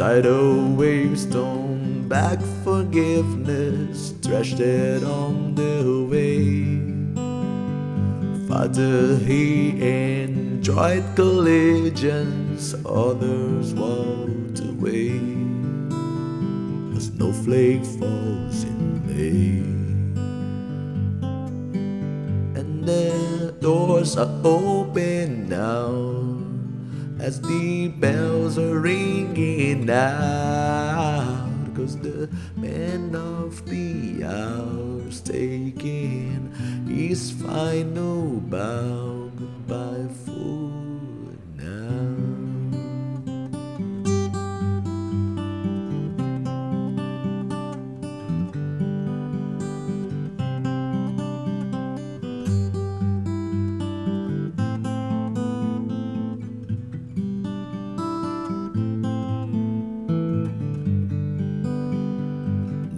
tidal waves don't back forgiveness, thrashed it on the way. Father, he enjoyed collisions, others walked away. A snowflake falls in May. And the doors are open now as the bells are ringing out. Cause the man of the hour's taking his final bow.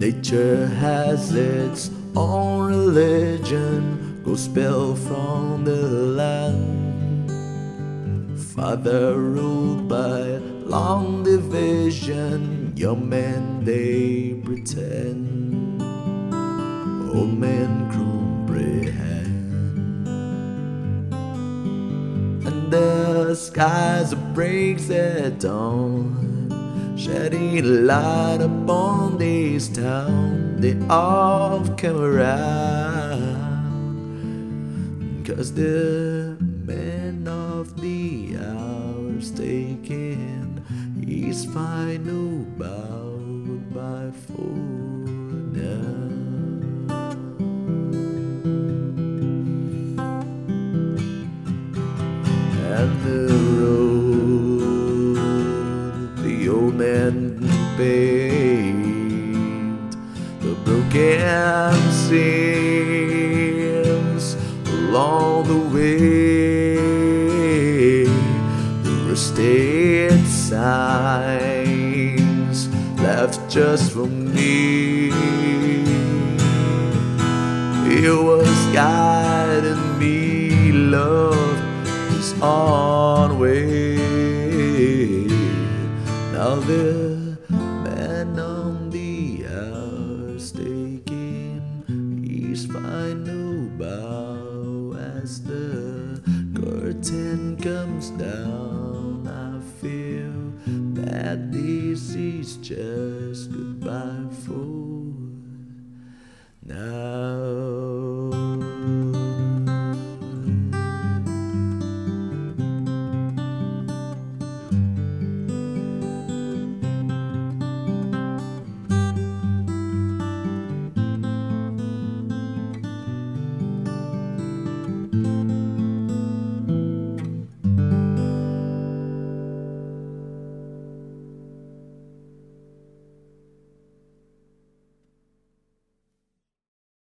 Nature has its own religion, gospel from the land. Father ruled by long division, young men they pretend, old men comprehend. And the skies breaks at dawn shedding light upon this town. They all come around, cause the man of the hour's taking his final bow. by for broken seams along the way. The rusted signs left just for me. It was guiding me. Love is on way find final bow as the curtain comes down. I feel that this is just goodbye for now.